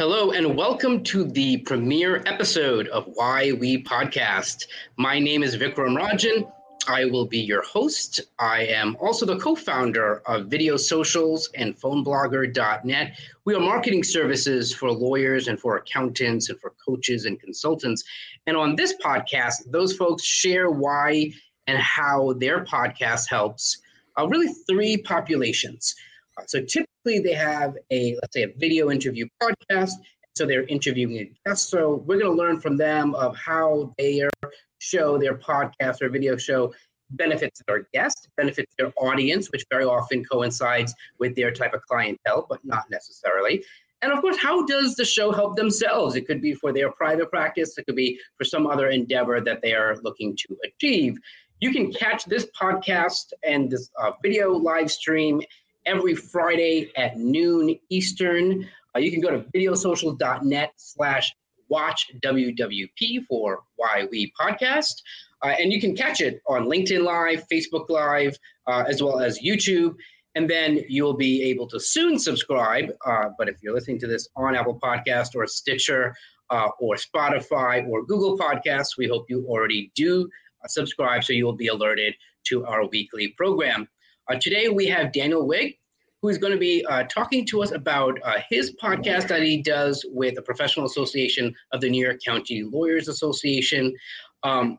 Hello, and welcome to the premiere episode of Why We Podcast. My name is Vikram Rajan. I will be your host. I am also the co founder of Video Socials and PhoneBlogger.net. We are marketing services for lawyers and for accountants and for coaches and consultants. And on this podcast, those folks share why and how their podcast helps uh, really three populations. Uh, so typically they have a, let's say, a video interview podcast. So they're interviewing a guest. So we're going to learn from them of how their show, their podcast or video show benefits their guest, benefits their audience, which very often coincides with their type of clientele, but not necessarily. And of course, how does the show help themselves? It could be for their private practice, it could be for some other endeavor that they are looking to achieve. You can catch this podcast and this uh, video live stream every Friday at noon Eastern. Uh, you can go to videosocial.net slash watch WWP for Why We Podcast. Uh, and you can catch it on LinkedIn Live, Facebook Live, uh, as well as YouTube. And then you'll be able to soon subscribe. Uh, but if you're listening to this on Apple Podcast or Stitcher uh, or Spotify or Google Podcasts, we hope you already do uh, subscribe so you will be alerted to our weekly program. Uh, today we have Daniel Wiig, who is going to be uh, talking to us about uh, his podcast that he does with the Professional Association of the New York County Lawyers Association. Um,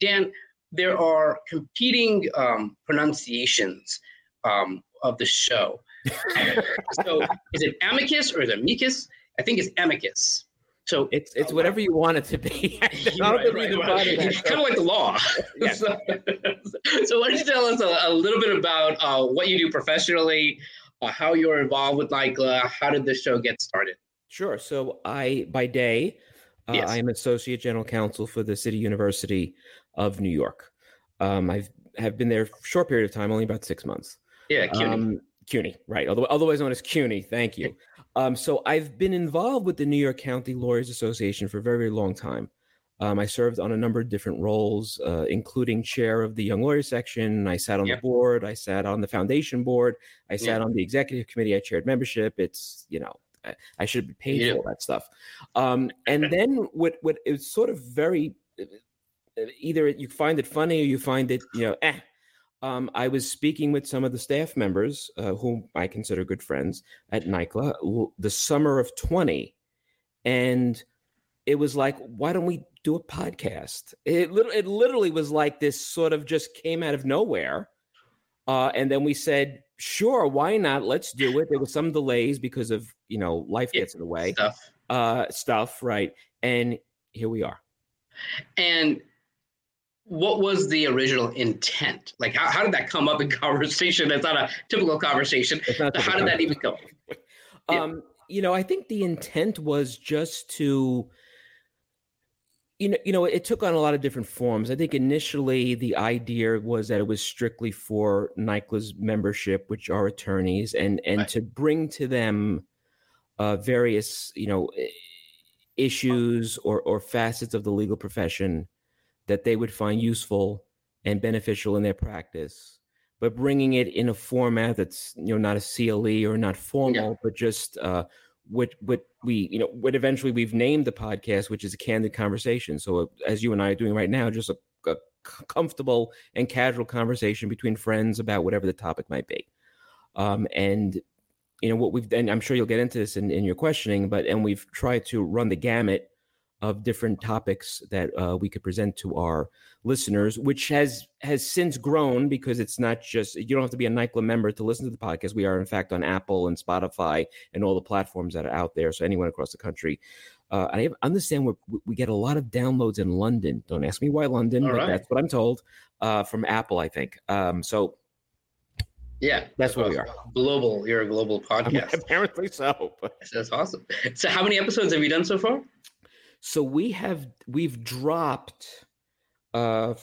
Dan, there are competing um, pronunciations um, of the show. so is it amicus or is it amicus? I think it's amicus. So it's it's whatever you want it to be. right, right, right. It's kind of like the law. Yeah. so, so, why don't you tell us a, a little bit about uh, what you do professionally, uh, how you're involved with NYCLA, how did this show get started? Sure. So I, by day, uh, yes. I am associate general counsel for the City University of New York. Um, I've been there a short period of time, only about six months. Yeah, CUNY. Um, CUNY, right? Otherwise known as CUNY. Thank you. Um, so I've been involved with the New York County Lawyers Association for a very, very long time. Um, I served on a number of different roles, uh, including chair of the Young Lawyers section. I sat on yep. the board. I sat on the foundation board. I sat yep. on the executive committee. I chaired membership. It's you know I, I should be paid yep. for all that stuff. Um, and then what what it's sort of very either you find it funny or you find it you know eh um, I was speaking with some of the staff members, uh, whom I consider good friends at NYCLA, the summer of 20. And it was like, why don't we do a podcast? It, it literally was like this sort of just came out of nowhere. Uh, and then we said, sure, why not? Let's do it. There was some delays because of, you know, life gets in the way. Stuff. Uh, stuff, right. And here we are. And what was the original intent? Like, how, how did that come up in conversation? That's not a typical conversation. How did that even come? Um, you know, I think the intent was just to, you know, you know, it took on a lot of different forms. I think initially the idea was that it was strictly for NYCLA's membership, which are attorneys, and and right. to bring to them uh, various, you know, issues or or facets of the legal profession that they would find useful and beneficial in their practice but bringing it in a format that's you know not a CLE or not formal, yeah. but just uh, what what we you know what eventually we've named the podcast, which is a candid conversation. So uh, as you and I are doing right now, just a, a, comfortable and casual conversation between friends about whatever the topic might be. Um, and you know what we've and I'm sure you'll get into this in, in your questioning, but and we've tried to run the gamut of different topics that uh, we could present to our listeners, which has has since grown because it's not just you don't have to be a NYCLA member to listen to the podcast. We are in fact on Apple and Spotify and all the platforms that are out there. So anyone across the country. Uh, I understand we we get a lot of downloads in London. Don't ask me why London, all but right. that's what I'm told uh, from Apple. I think um, so. Yeah, that's what we are. Global. You're a global podcast. Apparently so. That's awesome. So, how many episodes have you done so far? So we have we've dropped uh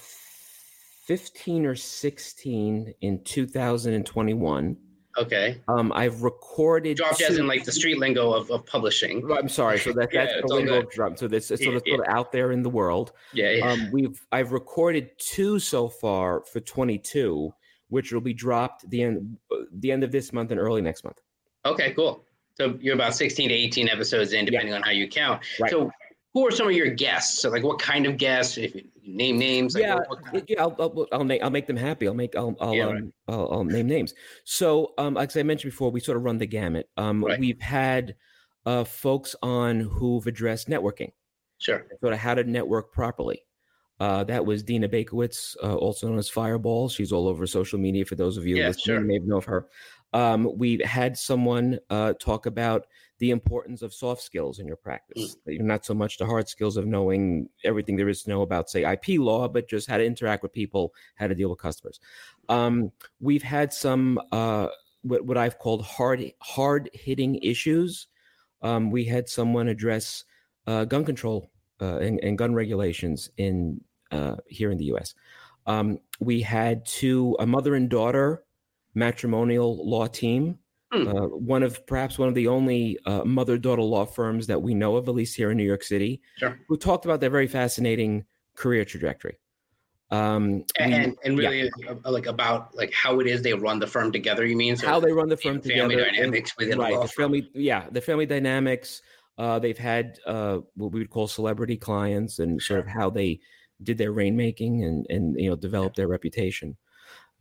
15 or 16 in 2021. Okay. Um, I've recorded dropped two, as in like the street lingo of, of publishing. I'm sorry. So that, that's yeah, the lingo of drop. So this it's sort of, yeah. sort of out there in the world. Yeah, yeah. Um, we've I've recorded two so far for 22, which will be dropped the end the end of this month and early next month. Okay, cool. So you're about 16 to 18 episodes in, depending on how you count. Right. So who are some of your guests? So like what kind of guests? If you name names. Like yeah, kind of... yeah. I'll, I'll, I'll make I'll make them happy. I'll make I'll I'll, yeah, um, right. I'll, I'll, name names. So um, like I mentioned before, we sort of run the gamut. Um, right. we've had uh, folks on who've addressed networking. Sure. Sort of how to network properly. Uh, that was Dina Bakowitz, uh, also known as Fireball. She's all over social media. For those of you yeah, listening, sure. may know of her. Um, we've had someone uh, talk about the importance of soft skills in your practice. Mm. Not so much the hard skills of knowing everything there is to know about, say, IP law, but just how to interact with people, how to deal with customers. Um, we've had some uh, what, what I've called hard hard hitting issues. Um, we had someone address uh, gun control uh, and, and, gun regulations in uh, here in the U.S. Um, we had two a mother and daughter matrimonial law team. Hmm. Uh, one of perhaps one of the only uh, mother daughter law firms that we know of, at least here in New York City, sure. who talked about their very fascinating career trajectory. Um, and, we, and really yeah. like about like how it is they run the firm together. You mean so how they run the firm family together? dynamics within right, the family. Yeah, the family dynamics. Uh, they've had uh, what we would call celebrity clients, and sort of how they did their rainmaking and and you know developed their reputation.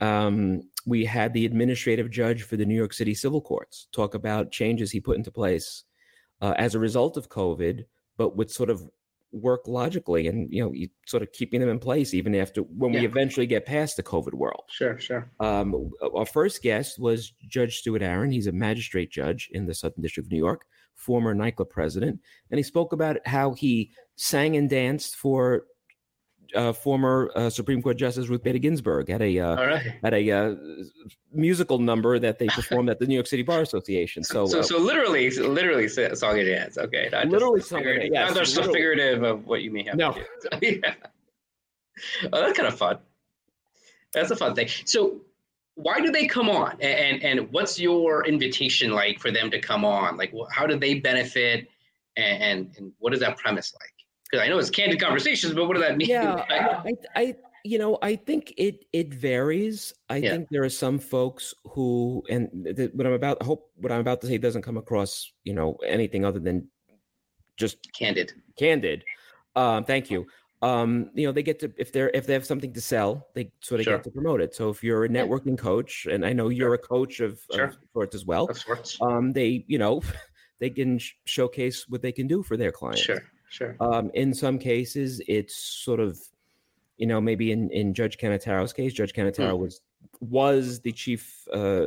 Um, we had the administrative judge for the New York City civil courts talk about changes he put into place uh, as a result of COVID, but would sort of work logically and you know sort of keeping them in place even after when yeah. we eventually get past the COVID world. Sure, sure. Um, our first guest was Judge Stewart Aaron. He's a magistrate judge in the Southern District of New York, former NYCLA president, and he spoke about how he sang and danced for uh, former uh, Supreme Court Justice Ruth Bader Ginsburg at a uh, right. at a uh, musical number that they performed at the New York City Bar Association. So, so, uh, so literally, literally song and dance. Okay, not literally song and dance. Just literally. figurative of what you may have. No, do. yeah. Oh, that's kind of fun. That's a fun thing. So, why do they come on, and and what's your invitation like for them to come on? Like, how do they benefit, and, and what is that premise like? Because I know it's candid conversations, but what does that mean? Yeah, I, I, you know, I think it it varies. I yeah. think there are some folks who, and th- what I'm about, I hope what I'm about to say doesn't come across, you know, anything other than just candid. Candid. Um, thank you. Um, you know, they get to if they're if they have something to sell, they sort of sure. get to promote it. So if you're a networking coach, and I know you're sure. a coach of, sure. of sorts as well, of sorts. um, they you know they can sh- showcase what they can do for their clients. Sure. Sure. Um, in some cases, it's sort of, you know, maybe in in Judge Cannataro's case, Judge Cannataro mm. was was the chief uh,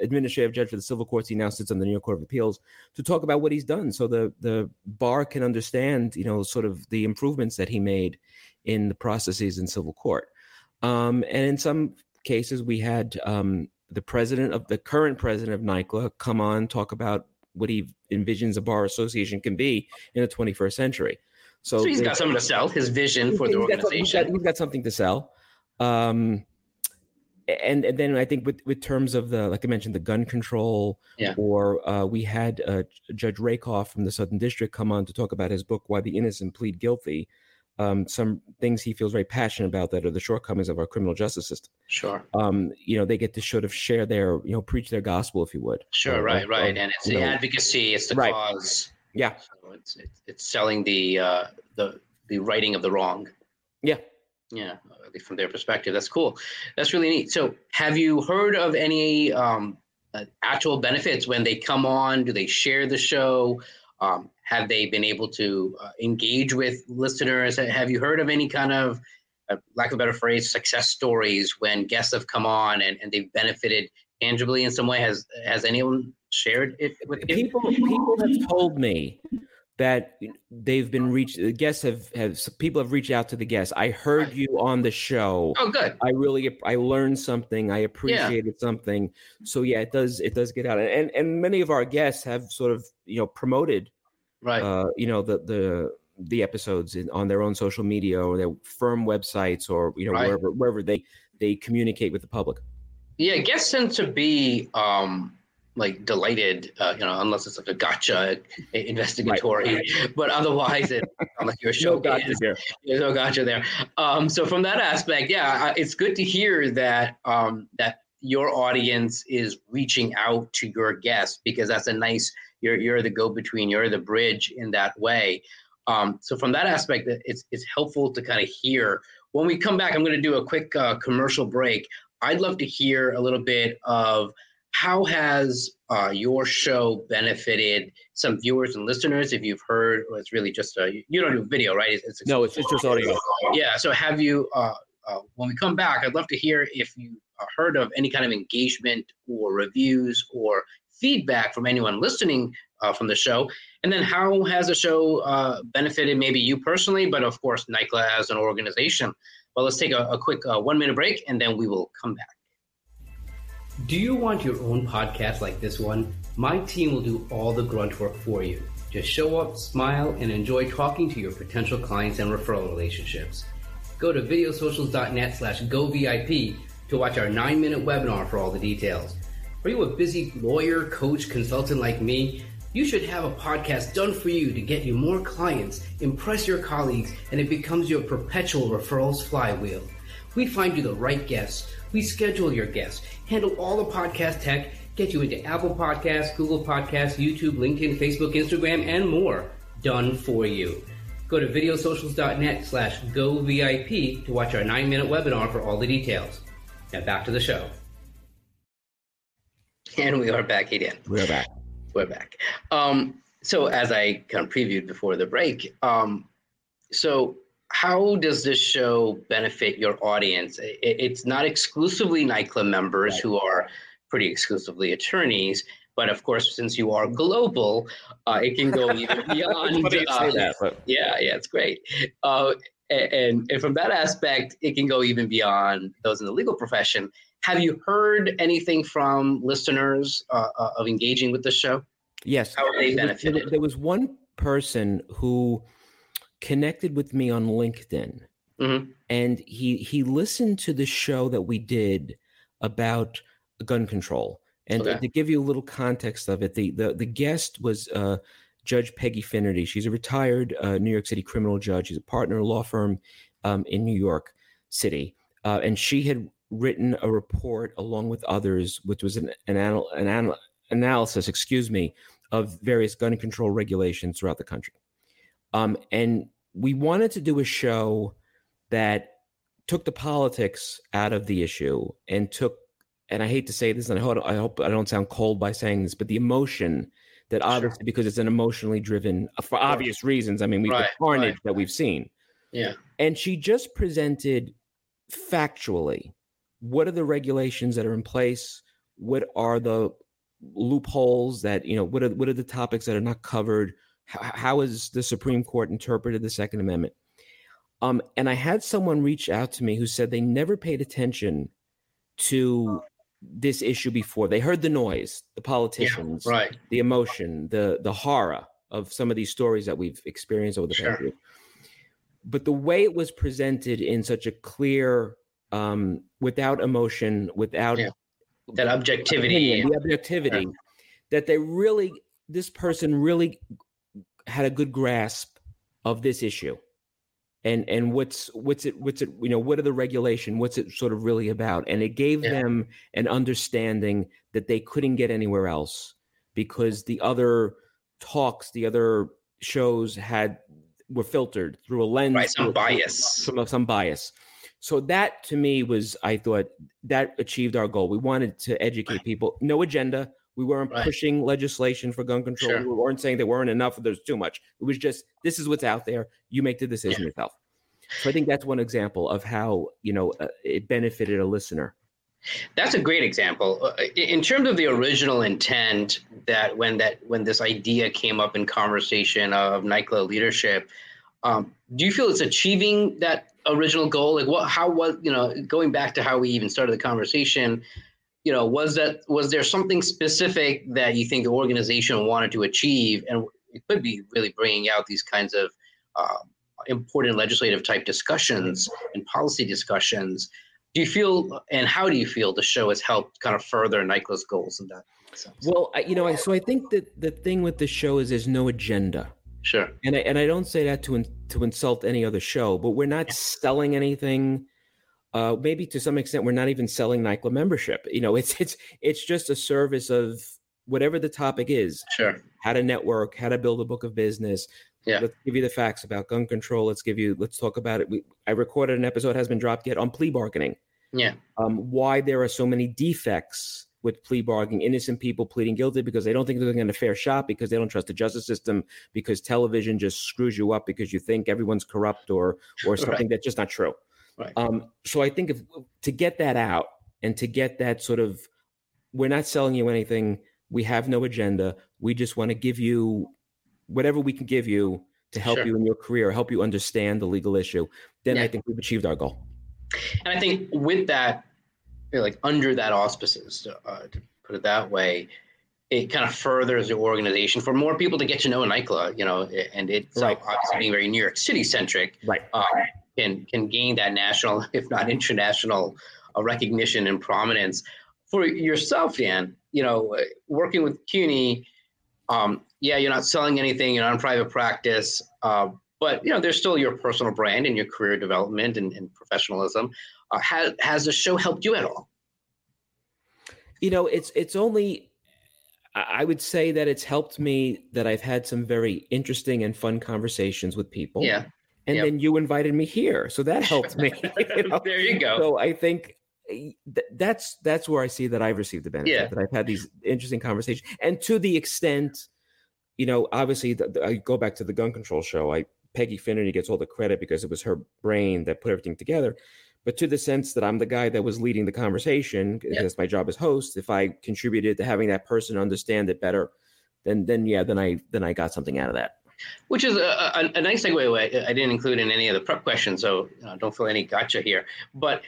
administrative judge for the civil courts. He now sits on the New York Court of Appeals to talk about what he's done, so the the bar can understand, you know, sort of the improvements that he made in the processes in civil court. Um, and in some cases, we had um, the president of the current president of NYCLA come on talk about what he envisions a bar association can be in the 21st century. So, so he's got something to sell. His vision for the organization. He's got, he's got something to sell. Um, and and then I think with with terms of the like I mentioned the gun control, yeah. or uh, we had uh, Judge Rakoff from the Southern District come on to talk about his book Why the Innocent Plead Guilty, um, some things he feels very passionate about that are the shortcomings of our criminal justice system. Sure. Um, you know, they get to sort of share their, you know, preach their gospel, if you would. Sure. Uh, right. right. and it's the know, advocacy. It's the right. cause. Yeah. So it's, it's, it's selling the uh, the the righting of the wrong. Yeah. Yeah. From their perspective, that's cool. That's really neat. So, have you heard of any um, uh, actual benefits when they come on? Do they share the show? Um, have they been able to uh, engage with listeners? Have you heard of any kind of, uh, lack of a better phrase, success stories when guests have come on and, and they've benefited tangibly in some way? Has has anyone shared it with? People people have told me that they've been reached the guests have have people have reached out to the guests. I heard you on the show. Oh good. I really i learned something. I appreciated yeah. something. So yeah it does it does get out. And and many of our guests have sort of you know promoted right. uh, you know the the the episodes in, on their own social media or their firm websites or you know right. wherever wherever they they communicate with the public. Yeah guests tend to be um like delighted, uh, you know, unless it's like a gotcha investigatory, right. but otherwise it like your show. no gotcha there. There's no gotcha there. Um, so from that aspect, yeah, it's good to hear that um, that your audience is reaching out to your guests because that's a nice you're you're the go between you're the bridge in that way um, so from that aspect it's it's helpful to kind of hear when we come back i'm going to do a quick uh, commercial break i'd love to hear a little bit of how has uh, your show benefited some viewers and listeners if you've heard or it's really just a you don't do video right? It's, it's no it's, it's just audio. Yeah so have you uh, uh, when we come back i'd love to hear if you uh, heard of any kind of engagement or reviews or feedback from anyone listening uh, from the show. And then how has the show uh, benefited maybe you personally but of course NYCLA as an organization? Well let's take a, a quick one minute break and then we will come back do you want your own podcast like this one? My team will do all the grunt work for you. Just show up, smile, and enjoy talking to your potential clients and referral relationships. Go to videosocials.net slash govip to watch our nine minute webinar for all the details. Are you a busy lawyer, coach, consultant like me? You should have a podcast done for you to get you more clients, impress your colleagues, and it becomes your perpetual referrals flywheel. We find you the right guests we schedule your guests, handle all the podcast tech, get you into Apple Podcasts, Google Podcasts, YouTube, LinkedIn, Facebook, Instagram, and more. Done for you. Go to videosocials.net slash govip to watch our nine minute webinar for all the details. Now back to the show. And we are back again. We're back. We're back. Um, so as I kind of previewed before the break, um, so how does this show benefit your audience? it's not exclusively NYCLA members right. who are pretty exclusively attorneys, but of course, since you are global, uh, it can go even beyond. uh, that, but... Yeah, yeah, it's great. Uh, and, and from that aspect, it can go even beyond those in the legal profession. Have you heard anything from listeners uh, uh, of engaging with the show? Yes. How are they benefited? There was one person who connected with me on LinkedIn. Mm-hmm. And he he listened to the show that we did about gun control. And okay. to give you a little context of it, the the, the guest was uh, Judge Peggy Finnerty. She's a retired uh, New York City criminal judge. She's a partner in a law firm um, in New York City, uh, and she had written a report along with others, which was an an, anal- an anal- analysis, excuse me, of various gun control regulations throughout the country. Um, and we wanted to do a show that took the politics out of the issue and took, and I hate to say this, and I hope I, hope I don't sound cold by saying this, but the emotion that obviously sure. because it's an emotionally driven, uh, for obvious reasons. I mean, we've right, the carnage right. that we've seen. Yeah. And she just presented factually what are the regulations that are in place? What are the loopholes that you know? What are what are the topics that are not covered? How has the Supreme Court interpreted the Second Amendment? Um, and I had someone reach out to me who said they never paid attention to this issue before. They heard the noise, the politicians, yeah, right. the emotion, the the horror of some of these stories that we've experienced over the sure. past year. But the way it was presented in such a clear, um, without emotion, without yeah. that objectivity, opinion, the objectivity, yeah. that they really, this person really had a good grasp of this issue. And and what's what's it what's it you know what are the regulation? What's it sort of really about? And it gave yeah. them an understanding that they couldn't get anywhere else because the other talks the other shows had were filtered through a lens right, some bias. some some bias. So that to me was i thought that achieved our goal. We wanted to educate people. No agenda we weren't right. pushing legislation for gun control. Sure. We weren't saying there weren't enough or there's too much. It was just this is what's out there. You make the decision yeah. yourself. So I think that's one example of how you know uh, it benefited a listener. That's a great example. Uh, in terms of the original intent, that when that when this idea came up in conversation of NYCLA leadership, um, do you feel it's achieving that original goal? Like what? How was you know going back to how we even started the conversation? You know, was that was there something specific that you think the organization wanted to achieve, and it could be really bringing out these kinds of uh, important legislative type discussions and policy discussions. Do you feel, and how do you feel, the show has helped kind of further NYCLA's goals in that sense? Well, you know, so I think that the thing with the show is there's no agenda. Sure. And I, and I don't say that to in, to insult any other show, but we're not selling anything uh, maybe to some extent we're not even selling NYCLA membership. You know, it's it's it's just a service of whatever the topic is. Sure. How to network, how to build a book of business. Yeah. Let's give you the facts about gun control. Let's give you. Let's talk about it. We, I recorded an episode has been dropped yet on plea bargaining. Yeah. Um, why there are so many defects with plea bargaining, innocent people pleading guilty because they don't think they're getting a fair shot because they don't trust the justice system because television just screws you up because you think everyone's corrupt or or something Right. that's just not true. Right. Um, so I think if to get that out and to get that sort of, we're not selling you anything. We have no agenda. We just want to give you whatever we can give you to help Sure. you in your career, help you understand the legal issue. Then I think we've achieved our goal. And I think with that, you know, like under that auspices, uh, to put it that way, it kind of furthers the organization for more people to get to know NYCLA, you know, and it's Right. obviously being very New York City centric, Right. um, can can gain that national, if not international, uh, recognition and prominence. For yourself, Dan, you know, working with CUNY, um, yeah, you're not selling anything, you're not in private practice, uh, but you know, there's still your personal brand and your career development and, and professionalism. Uh, has has the show helped you at all? you know it's it's only I would say that it's helped me that i've had some very interesting and fun conversations with people Yeah, and yep. then you invited me here so that helped me you know? there you go. so i think eh, th- that's that's where i see that i've received the benefit Yeah. that i've had these interesting conversations and to the extent you know obviously the, the- i go back to the gun control show i peggy finnerty gets all the credit because it was her brain that put everything together but to the sense that i'm the guy that was leading the conversation Yeah. that's my job as host if i contributed to having that person understand it better then then yeah then i then i got something out of that Which is a, a, a nice segue. I I didn't include in any of the prep questions, so uh, don't feel any gotcha here. But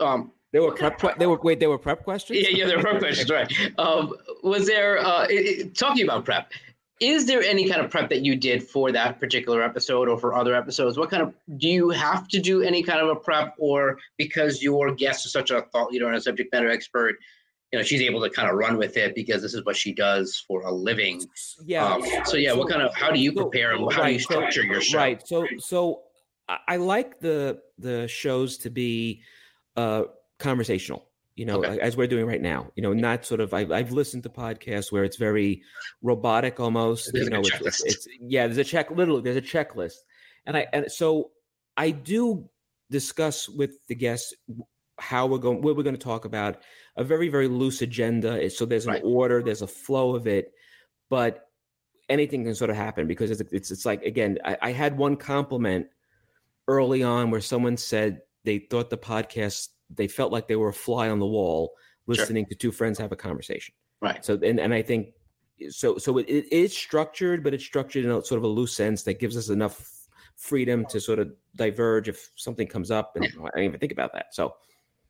um, there were prep que- they were wait they were prep questions yeah, yeah, there were prep questions, right? Um, was there uh, i i- talking about prep? Is there any kind of prep that you did for that particular episode or for other episodes? What kind of do you have to do any kind of a prep, or because your guest is such a thought leader and a subject matter expert, you know, she's able to kind of run with it because this is what she does for a living. yeah Um, so yeah, what kind of how do you So- prepare and how do you right, so- structure your show? Right. So so I, like the the shows to be uh conversational. You know, Okay. as we're doing right now. You know, not sort of. I've, I've listened to podcasts where it's very robotic almost. There's you know, it's, it's yeah. There's a check. Literally, there's a checklist, and I and so I do discuss with the guests how we're going, what we're going to talk about. A very very loose agenda. Eh, so there's an Right. order. There's a flow of it, but anything can sort of happen because it's it's, it's like again I, I had one compliment early on where someone said they thought the podcast they felt like they were a fly on the wall listening to two friends have a conversation Right. so and, and i think so so it, it is structured but it's structured in a sort of a loose sense that gives us enough freedom to sort of diverge if something comes up and i didn't even think about that so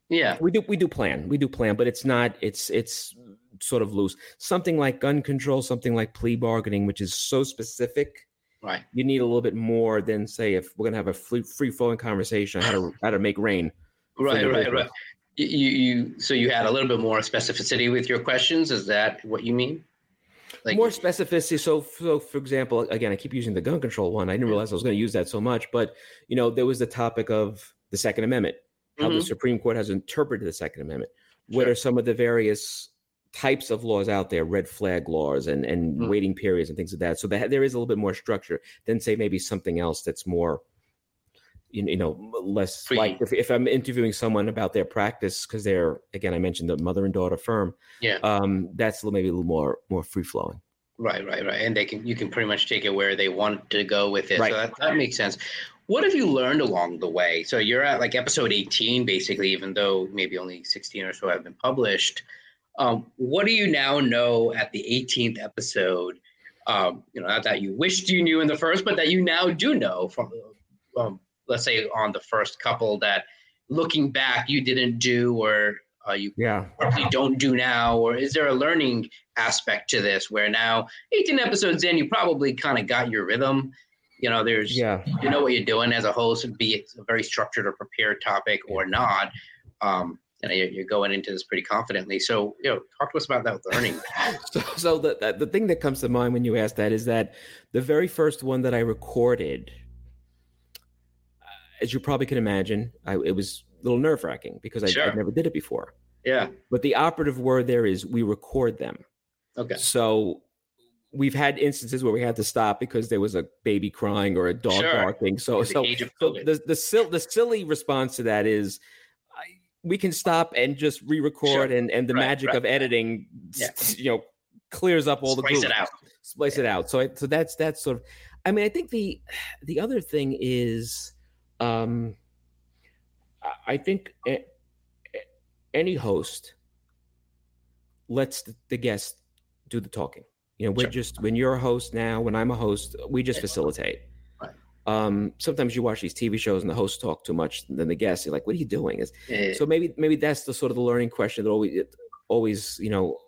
Yeah. we do we do plan we do plan but it's not it's it's sort of loose something like gun control something like plea bargaining which is so specific Right. you need a little bit more than say if we're gonna have a free free flowing conversation on how to how to make rain Right. Right. Right. You, you you so you had a little bit more specificity with your questions. Is that what you mean? Like more specificity. So, so for example, again, I keep using the gun control one. I didn't realize I was going to use that so much, but you know, there was the topic of the Second Amendment, how the Mhm. Supreme Court has interpreted the Second Amendment. What Sure. are some of the various types of laws out there, red flag laws and and Mm. waiting periods and things like that? So that there is a little bit more structure than say maybe something else that's more. You you know, less Free. like if, if I'm interviewing someone about their practice because they're again I mentioned the mother and daughter firm, Yeah. um, that's a little, maybe a little more more free flowing. Right, right, right. And they can you can pretty much take it where they want to go with it. Right. So that, that makes sense. What have you learned along the way? So you're at like episode 18, basically, even though maybe only 16 or so have been published. Um, what do you now know at the 18th episode? Um, you know, not that you wished you knew in the first, but that you now do know from, um, let's say, on the first couple that looking back you didn't do or uh, you Yeah. probably don't do now? Or is there a learning aspect to this where now 18 episodes in, you probably kind of got your rhythm? You know, there's, Yeah. you know what you're doing as a host, be it a very structured or prepared topic or not. Um, you know, you're, you're going into this pretty confidently. So, you know, talk to us about that learning. So, so the, the the thing that comes to mind when you ask that is that the very first one that I recorded, uh, as you probably can imagine, I, it was a little nerve wracking because I, Sure. I never did it before. Yeah. But the operative word there is we record them. Okay. So we've had instances where we had to stop because there was a baby crying or a dog Sure. barking. So The so so the the sil- the silly response to that is I, we can stop and just re-record Sure. and and the Right, magic right, of editing Yeah. you know clears up all the Splice it grooves out. splice it out. So I, so that's that's sort of. I mean, I think the the other thing is, um, I- think any host lets the, the guest do the talking. You know, we're Sure. just when you're a host now, when I'm a host, we just facilitate. Right. Um, sometimes you watch these TV shows and the hosts talk too much than the guests. You're like, "What are you doing?" It's, Yeah. so maybe maybe that's the sort of the learning question that always always you know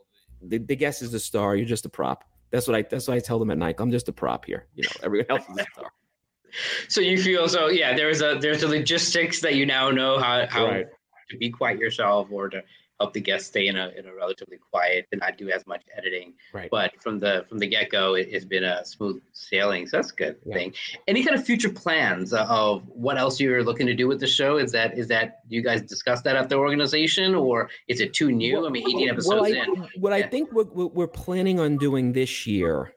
the, the guest is the star you're just a prop that's what i that's what i tell them at night i'm just a prop here you know everyone else is the star So you feel so yeah. There's a there's a logistics that you now know how how right to be quite yourself or to help the guests stay in a in a relatively quiet and not do as much editing. right But from the from the get go, it has been a smooth sailing. So that's a good Yeah. thing. Any kind of future plans uh, of what else you're looking to do with the show? Is that is that you guys discuss that at the organization or is it too new? I mean, 18 episodes well, I, in. what I think what, what we're planning on doing this year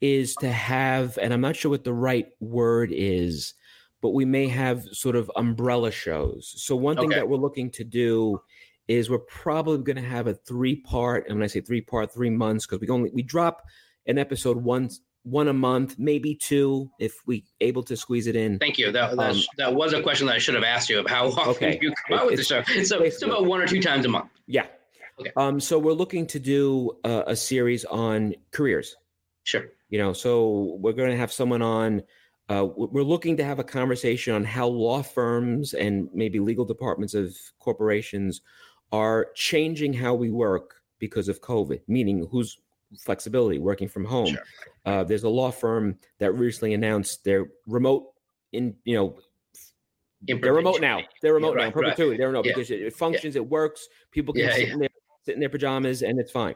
is to have, and I'm not sure what the right word is, but we may have sort of umbrella shows. So one thing Okay. that we're looking to do is we're probably going to have a three part, and when I say three part, three months, because we only we drop an episode once one a month, maybe two, if we able to squeeze it in. Thank you. That that, Um, that was a question that I should have asked you of how often Okay. you come out with the show. So it's about one or two times a month. Yeah. Okay. Um. So we're looking to do a, a series on careers. Sure. you know so we're going to have someone on uh, we're looking to have a conversation on how law firms and maybe legal departments of corporations are changing how we work because of covid meaning who's flexibility working from home. Sure. uh, there's a law firm that recently announced their remote in you know they're remote now. They're remote now right, in perpetuity. They're remote Yeah. because it, it functions it works. People can Yeah, sit, yeah. In their, sit in their pajamas and it's fine.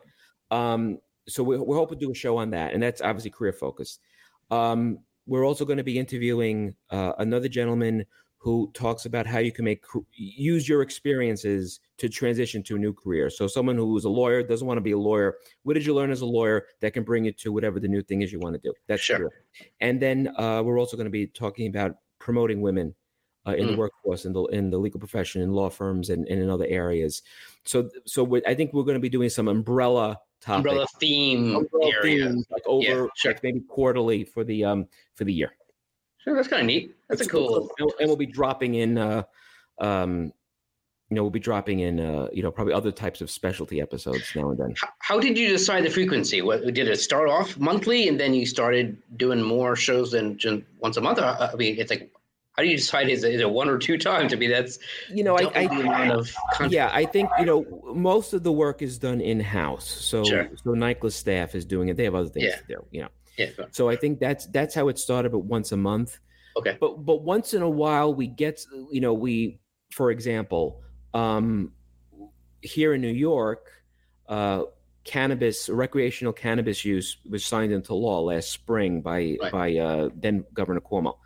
Um, so we're, we're hoping to do a show on that and that's obviously career focused. Um, we're also going to be interviewing uh, another gentleman who talks about how you can make use your experiences to transition to a new career so someone who is a lawyer doesn't want to be a lawyer what did you learn as a lawyer that can bring you to whatever the new thing is you want to do that's Sure. career. and then uh, we're also going to be talking about promoting women uh, in the Mm. workforce, in the in the legal profession, in law firms, and, and in other areas. So, so I think we're going to be doing some umbrella topics, umbrella theme umbrella area. themes, like over Yeah, sure. like maybe quarterly for the um for the year. Sure, that's kind of neat. That's a It's cool. and, we'll be dropping in, uh, um, you know, we'll be dropping in, uh, you know, probably other types of specialty episodes now and then. How did you decide the frequency? What did it start off monthly, and then you started doing more shows than just once a month? I I mean, it's like, how do you decide? Is it, is it one or two times? I mean, that's You know, I, double the amount I of yeah, I think you know most of the work is done in house. So Sure. so NYCLA's staff is doing it. They have other things Yeah. to do. You know. Yeah, So I think that's that's how it started, but once a month. Okay. But but once in a while we get you know we for example um, here in New York, uh, cannabis recreational cannabis use was signed into law last spring by Right. by uh, then Governor Cuomo,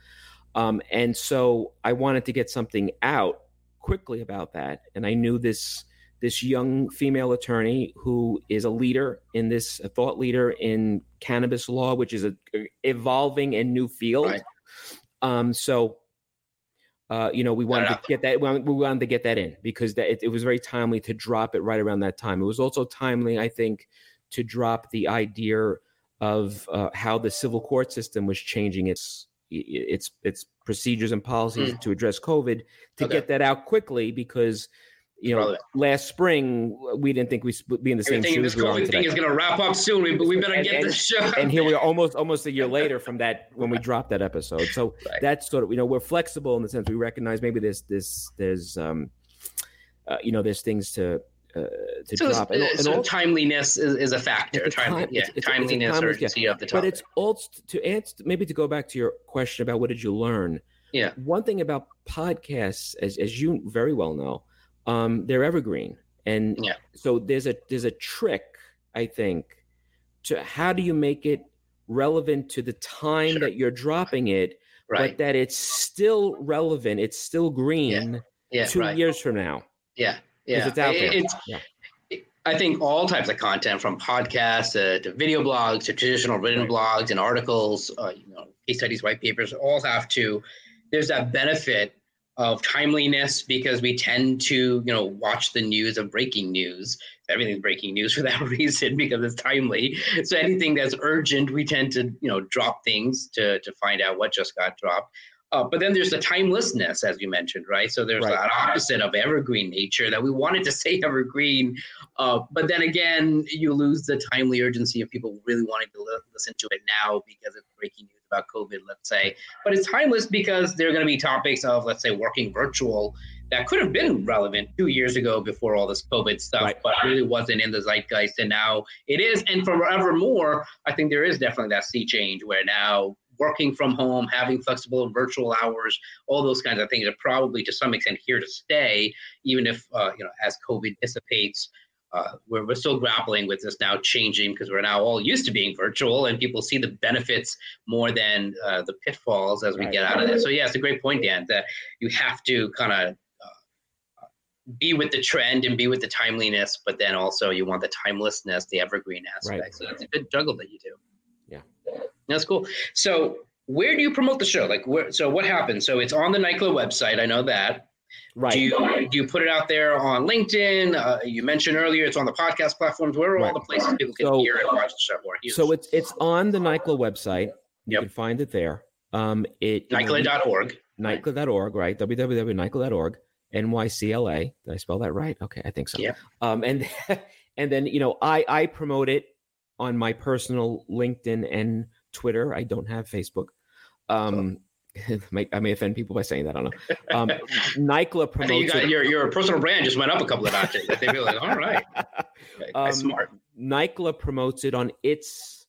um, and so I wanted to get something out quickly about that, and I knew this this young female attorney who is a leader in this a thought leader in cannabis law, which is a, a evolving and new field. Right. Um, so, uh, you know, we wanted to get that. We wanted- to get that in because that, it, it was very timely to drop it right around that time. It was also timely, I think, to drop the idea of uh, how the civil court system was changing its its its procedures and policies to address COVID. To. Okay. get that out quickly because you know last spring we didn't think we would be in the same Everything shoes this we are in COVID thing is going to wrap up soon. We, we better And- get and- this show. and here we are almost almost a year later from that when we dropped that episode so Right. that's sort of you know we're flexible in the sense we recognize maybe there's this there's um uh, you know there's things to uh, to so, drop and, uh, so all- timeliness is, is a factor. It's Timely, time- yeah, it's- it's it's timeliness, timeless- urgency of the but it's also to answer maybe to go back to your question about what did you learn Yeah. one thing about podcasts as, as you very well know um they're evergreen and Yeah. so there's a there's a trick i think to how do you make it relevant to the time Sure. that you're dropping it right. but that it's still relevant it's still green yeah, two right. years from now. Yeah, yeah. It's out there. It's, Yeah. I think all types of content, from podcasts uh, to video blogs to traditional written blogs and articles, uh, you know, case studies, white papers, all have to. There's that benefit of timeliness because we tend to, you know, watch the news of breaking news. Everything's breaking news for that reason because it's timely. So anything that's urgent, we tend to, you know, drop things to to find out what just got dropped. Uh, but then there's the timelessness, as you mentioned, right? So there's Right. that opposite of evergreen nature that we wanted to say evergreen, uh, but then again, you lose the timely urgency of people really wanting to li- listen to it now because it's breaking news about COVID, let's say. But it's timeless because there are going to be topics of, let's say, working virtual that could have been relevant two years ago before all this COVID stuff, Right. but really wasn't in the zeitgeist. And now it is. And forevermore, I think there is definitely that sea change where now working from home, having flexible virtual hours, all those kinds of things are probably to some extent here to stay, even if, uh, you know, as COVID dissipates. Uh, we're, we're still grappling with this now changing because we're now all used to being virtual and people see the benefits more than uh, the pitfalls as we Right. get out of this. So, yeah, it's a great point, Dan, that you have to kind of uh, be with the trend and be with the timeliness, but then also you want the timelessness, the evergreen aspect. Right. So that's a good juggle that you do. Yeah. That's cool. So where do you promote the show? Like where so what happens? So it's on the NYCLA website. I know that. Right. Do you do you put it out there on LinkedIn? Uh, you mentioned earlier it's on the podcast platforms. Where are all the places people can So- hear and watch the show or so it's it's on the NYCLA website. You Yep. can find it there. Um, it? NYCLA.org. NYCLA.org, right? www.NYCLA.org. NYCLA. Did I spell that right? Okay, I think so. Yeah. Um, and and then you know I I promote it on my personal LinkedIn and Twitter. I don't have Facebook. Um, might, I may offend people by saying that. I don't know. Um, promotes you got it. your your personal brand just went up a couple of notches. They be like, all right, okay, Um, smart. NYCLA promotes it on its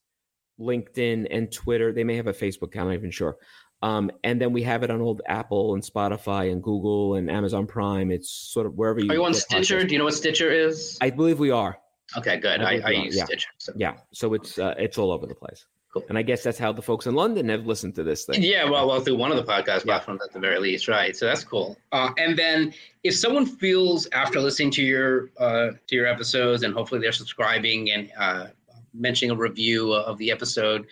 LinkedIn and Twitter. They may have a Facebook account, I'm not even sure. Um, and then we have it on old Apple and Spotify and Google and Amazon Prime. It's sort of wherever you. Are you on Stitcher? podcasts. Do you know what Stitcher is? I believe we are. Okay, good. I I, I use yeah. Stitcher. So. Yeah. So it's uh, it's all over the place. Cool. And I guess that's how the folks in London have listened to this thing. Yeah, well, well, through one of the podcast Yeah. platforms at the very least, right? So that's cool. Uh, and then, if someone feels after listening to your uh, to your episodes, and hopefully they're subscribing and uh, mentioning a review of the episode,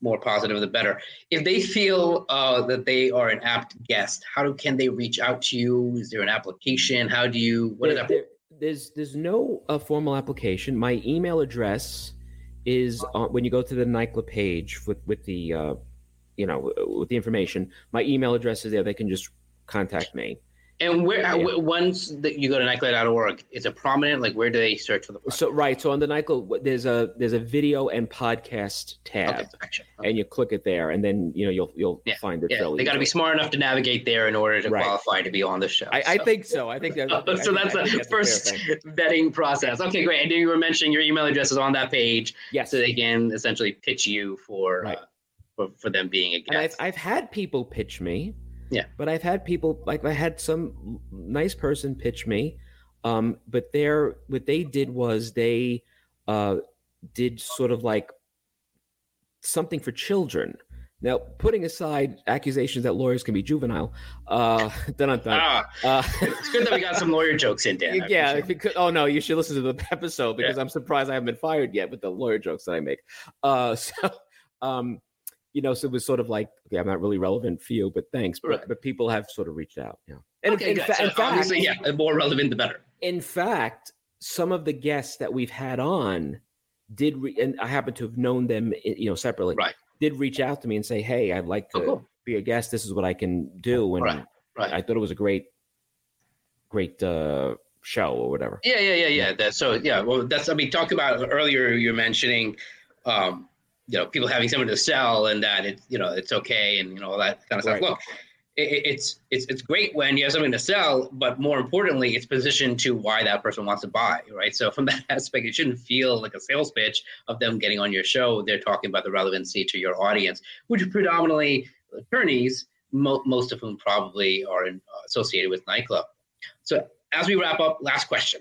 more positive the better. If they feel uh, that they are an apt guest, how do, can they reach out to you? Is there an application? How do you? What is that? there- there's there's no uh, formal application. My email address is on, when you go to the NYCLA page with with the uh, you know with the information. My email address is there. They can just contact me. And where Yeah. w- once that you go to NYCLA.org, is it prominent? Like where do they search for the? So right, so on the NYCLA, there's a there's a video and podcast tab, Okay, gotcha. Okay. and you click it there, and then you know you'll you'll Yeah, find it. Yeah, they got to be smart enough to navigate there in order to Right. qualify to be on the show. I, I think so. I think that. I think- so I that's think the that's a first vetting process. Okay, great. And you were mentioning your email address is on that page, Yes, so they can essentially pitch you for Right. uh, for, for them being a guest. and I've. I've had people pitch me. Yeah. But I've had people like I had some nice person pitch me, um, but their what they did was they uh, did sort of like something for children. Now, putting aside accusations that lawyers can be juvenile, uh, dun, dun, dun, ah, uh, it's good that we got some lawyer jokes in, Dan. I yeah, could, oh no, you should listen to the episode because I'm surprised I haven't been fired yet with the lawyer jokes that I make. Uh, so, um, you know, so it was sort of like, okay, I'm not really relevant for you, but thanks. But, Right. but people have sort of reached out. Yeah. And Okay, in, fa- So in fact, yeah, the more relevant, the better. in fact, some of the guests that we've had on did, re- and I happen to have known them, you know, separately. Right. Did reach out to me and say, "Hey, I'd like to Oh, cool. be a guest. This is what I can do." And Right, right. I thought it was a great, great uh, show or whatever. Yeah, yeah, yeah, yeah. That, so yeah, well, that's I mean, talk about earlier. You're mentioning, um, you know, people having something to sell and that it's you know it's okay and you know all that kind of stuff. Right. Look, it, it- it's it's it's great when you have something to sell, but more importantly, it's positioned to why that person wants to buy, right? So from that aspect, it shouldn't feel like a sales pitch of them getting on your show. They're talking about the relevancy to your audience, which predominantly attorneys, mo- most of whom probably are in, uh, associated with NYCLA. So as we wrap up, last question.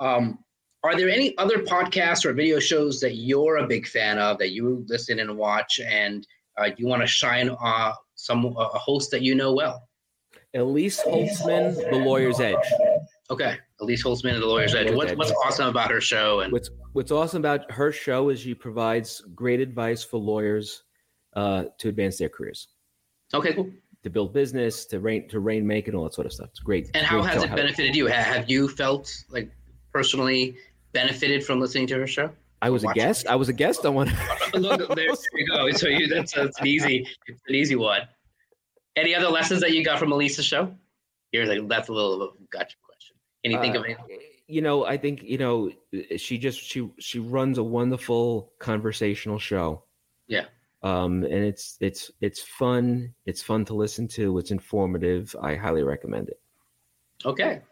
Um, are there any other podcasts or video shows that you're a big fan of that you listen and watch and uh, you want to shine uh, some a host that you know well? Elise Holtzman, The Lawyer's Edge. Okay, Elise Holtzman and The Lawyer's Edge. What's what's awesome about her show? And what's what's awesome about her show is she provides great advice for lawyers uh, to advance their careers. Okay, cool. To build business, to rain to reign, make, and all that sort of stuff. It's great. And how great has it benefited you? Have you felt like personally benefited from listening to her show? I was a guest. I was a guest on one. Look, there, there you go. So you, that's, that's an easy, it's an easy one. Any other lessons that you got from Elisa's show? You're like, that's a little of a gotcha question. Can you think Uh, of it? You know, I think you know she just she she runs a wonderful conversational show. Yeah. Um, and it's it's it's fun. It's fun to listen to. It's informative. I highly recommend it. Okay.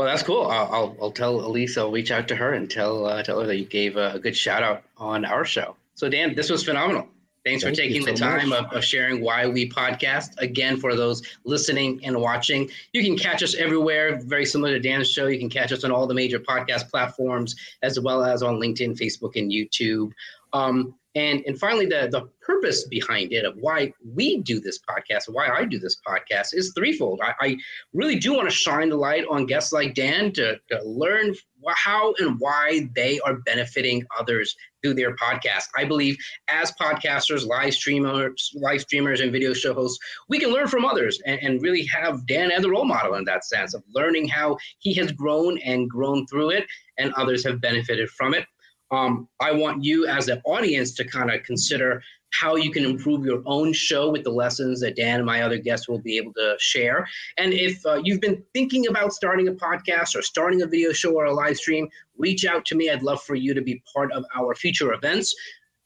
Well, that's cool. I'll, I'll, I'll tell Elise, I'll reach out to her and tell, uh, tell her that you gave a, good shout out on our show. So, Dan, this was phenomenal. Thanks Thank for taking the time of, of sharing why we podcast. Again, for those listening and watching, you can catch us everywhere, very similar to Dan's show. You can catch us on all the major podcast platforms, as well as on LinkedIn, Facebook, and YouTube. Um, and and finally, the the purpose behind it of why we do this podcast, why I do this podcast, is threefold. I, I really do want to shine the light on guests like Dan to, to learn how and why they are benefiting others through their podcast. I believe as podcasters, live streamers, live streamers, and video show hosts, we can learn from others and, and really have Dan as a role model in that sense of learning how he has grown and grown through it, and others have benefited from it. Um, I want you as an audience to kind of consider how you can improve your own show with the lessons that Dan and my other guests will be able to share. And if uh, you've been thinking about starting a podcast or starting a video show or a live stream, reach out to me. I'd love for you to be part of our future events.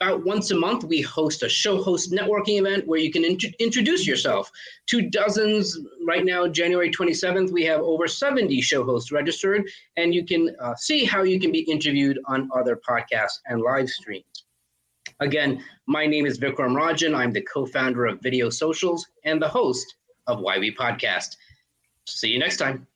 About once a month, we host a show host networking event where you can int- introduce yourself to dozens. Right now, January 27th, we have over 70 show hosts registered, and you can uh, see how you can be interviewed on other podcasts and live streams. Again, my name is Vikram Rajan. I'm the co founder of Video Socials and the host of We Podcast. See you next time.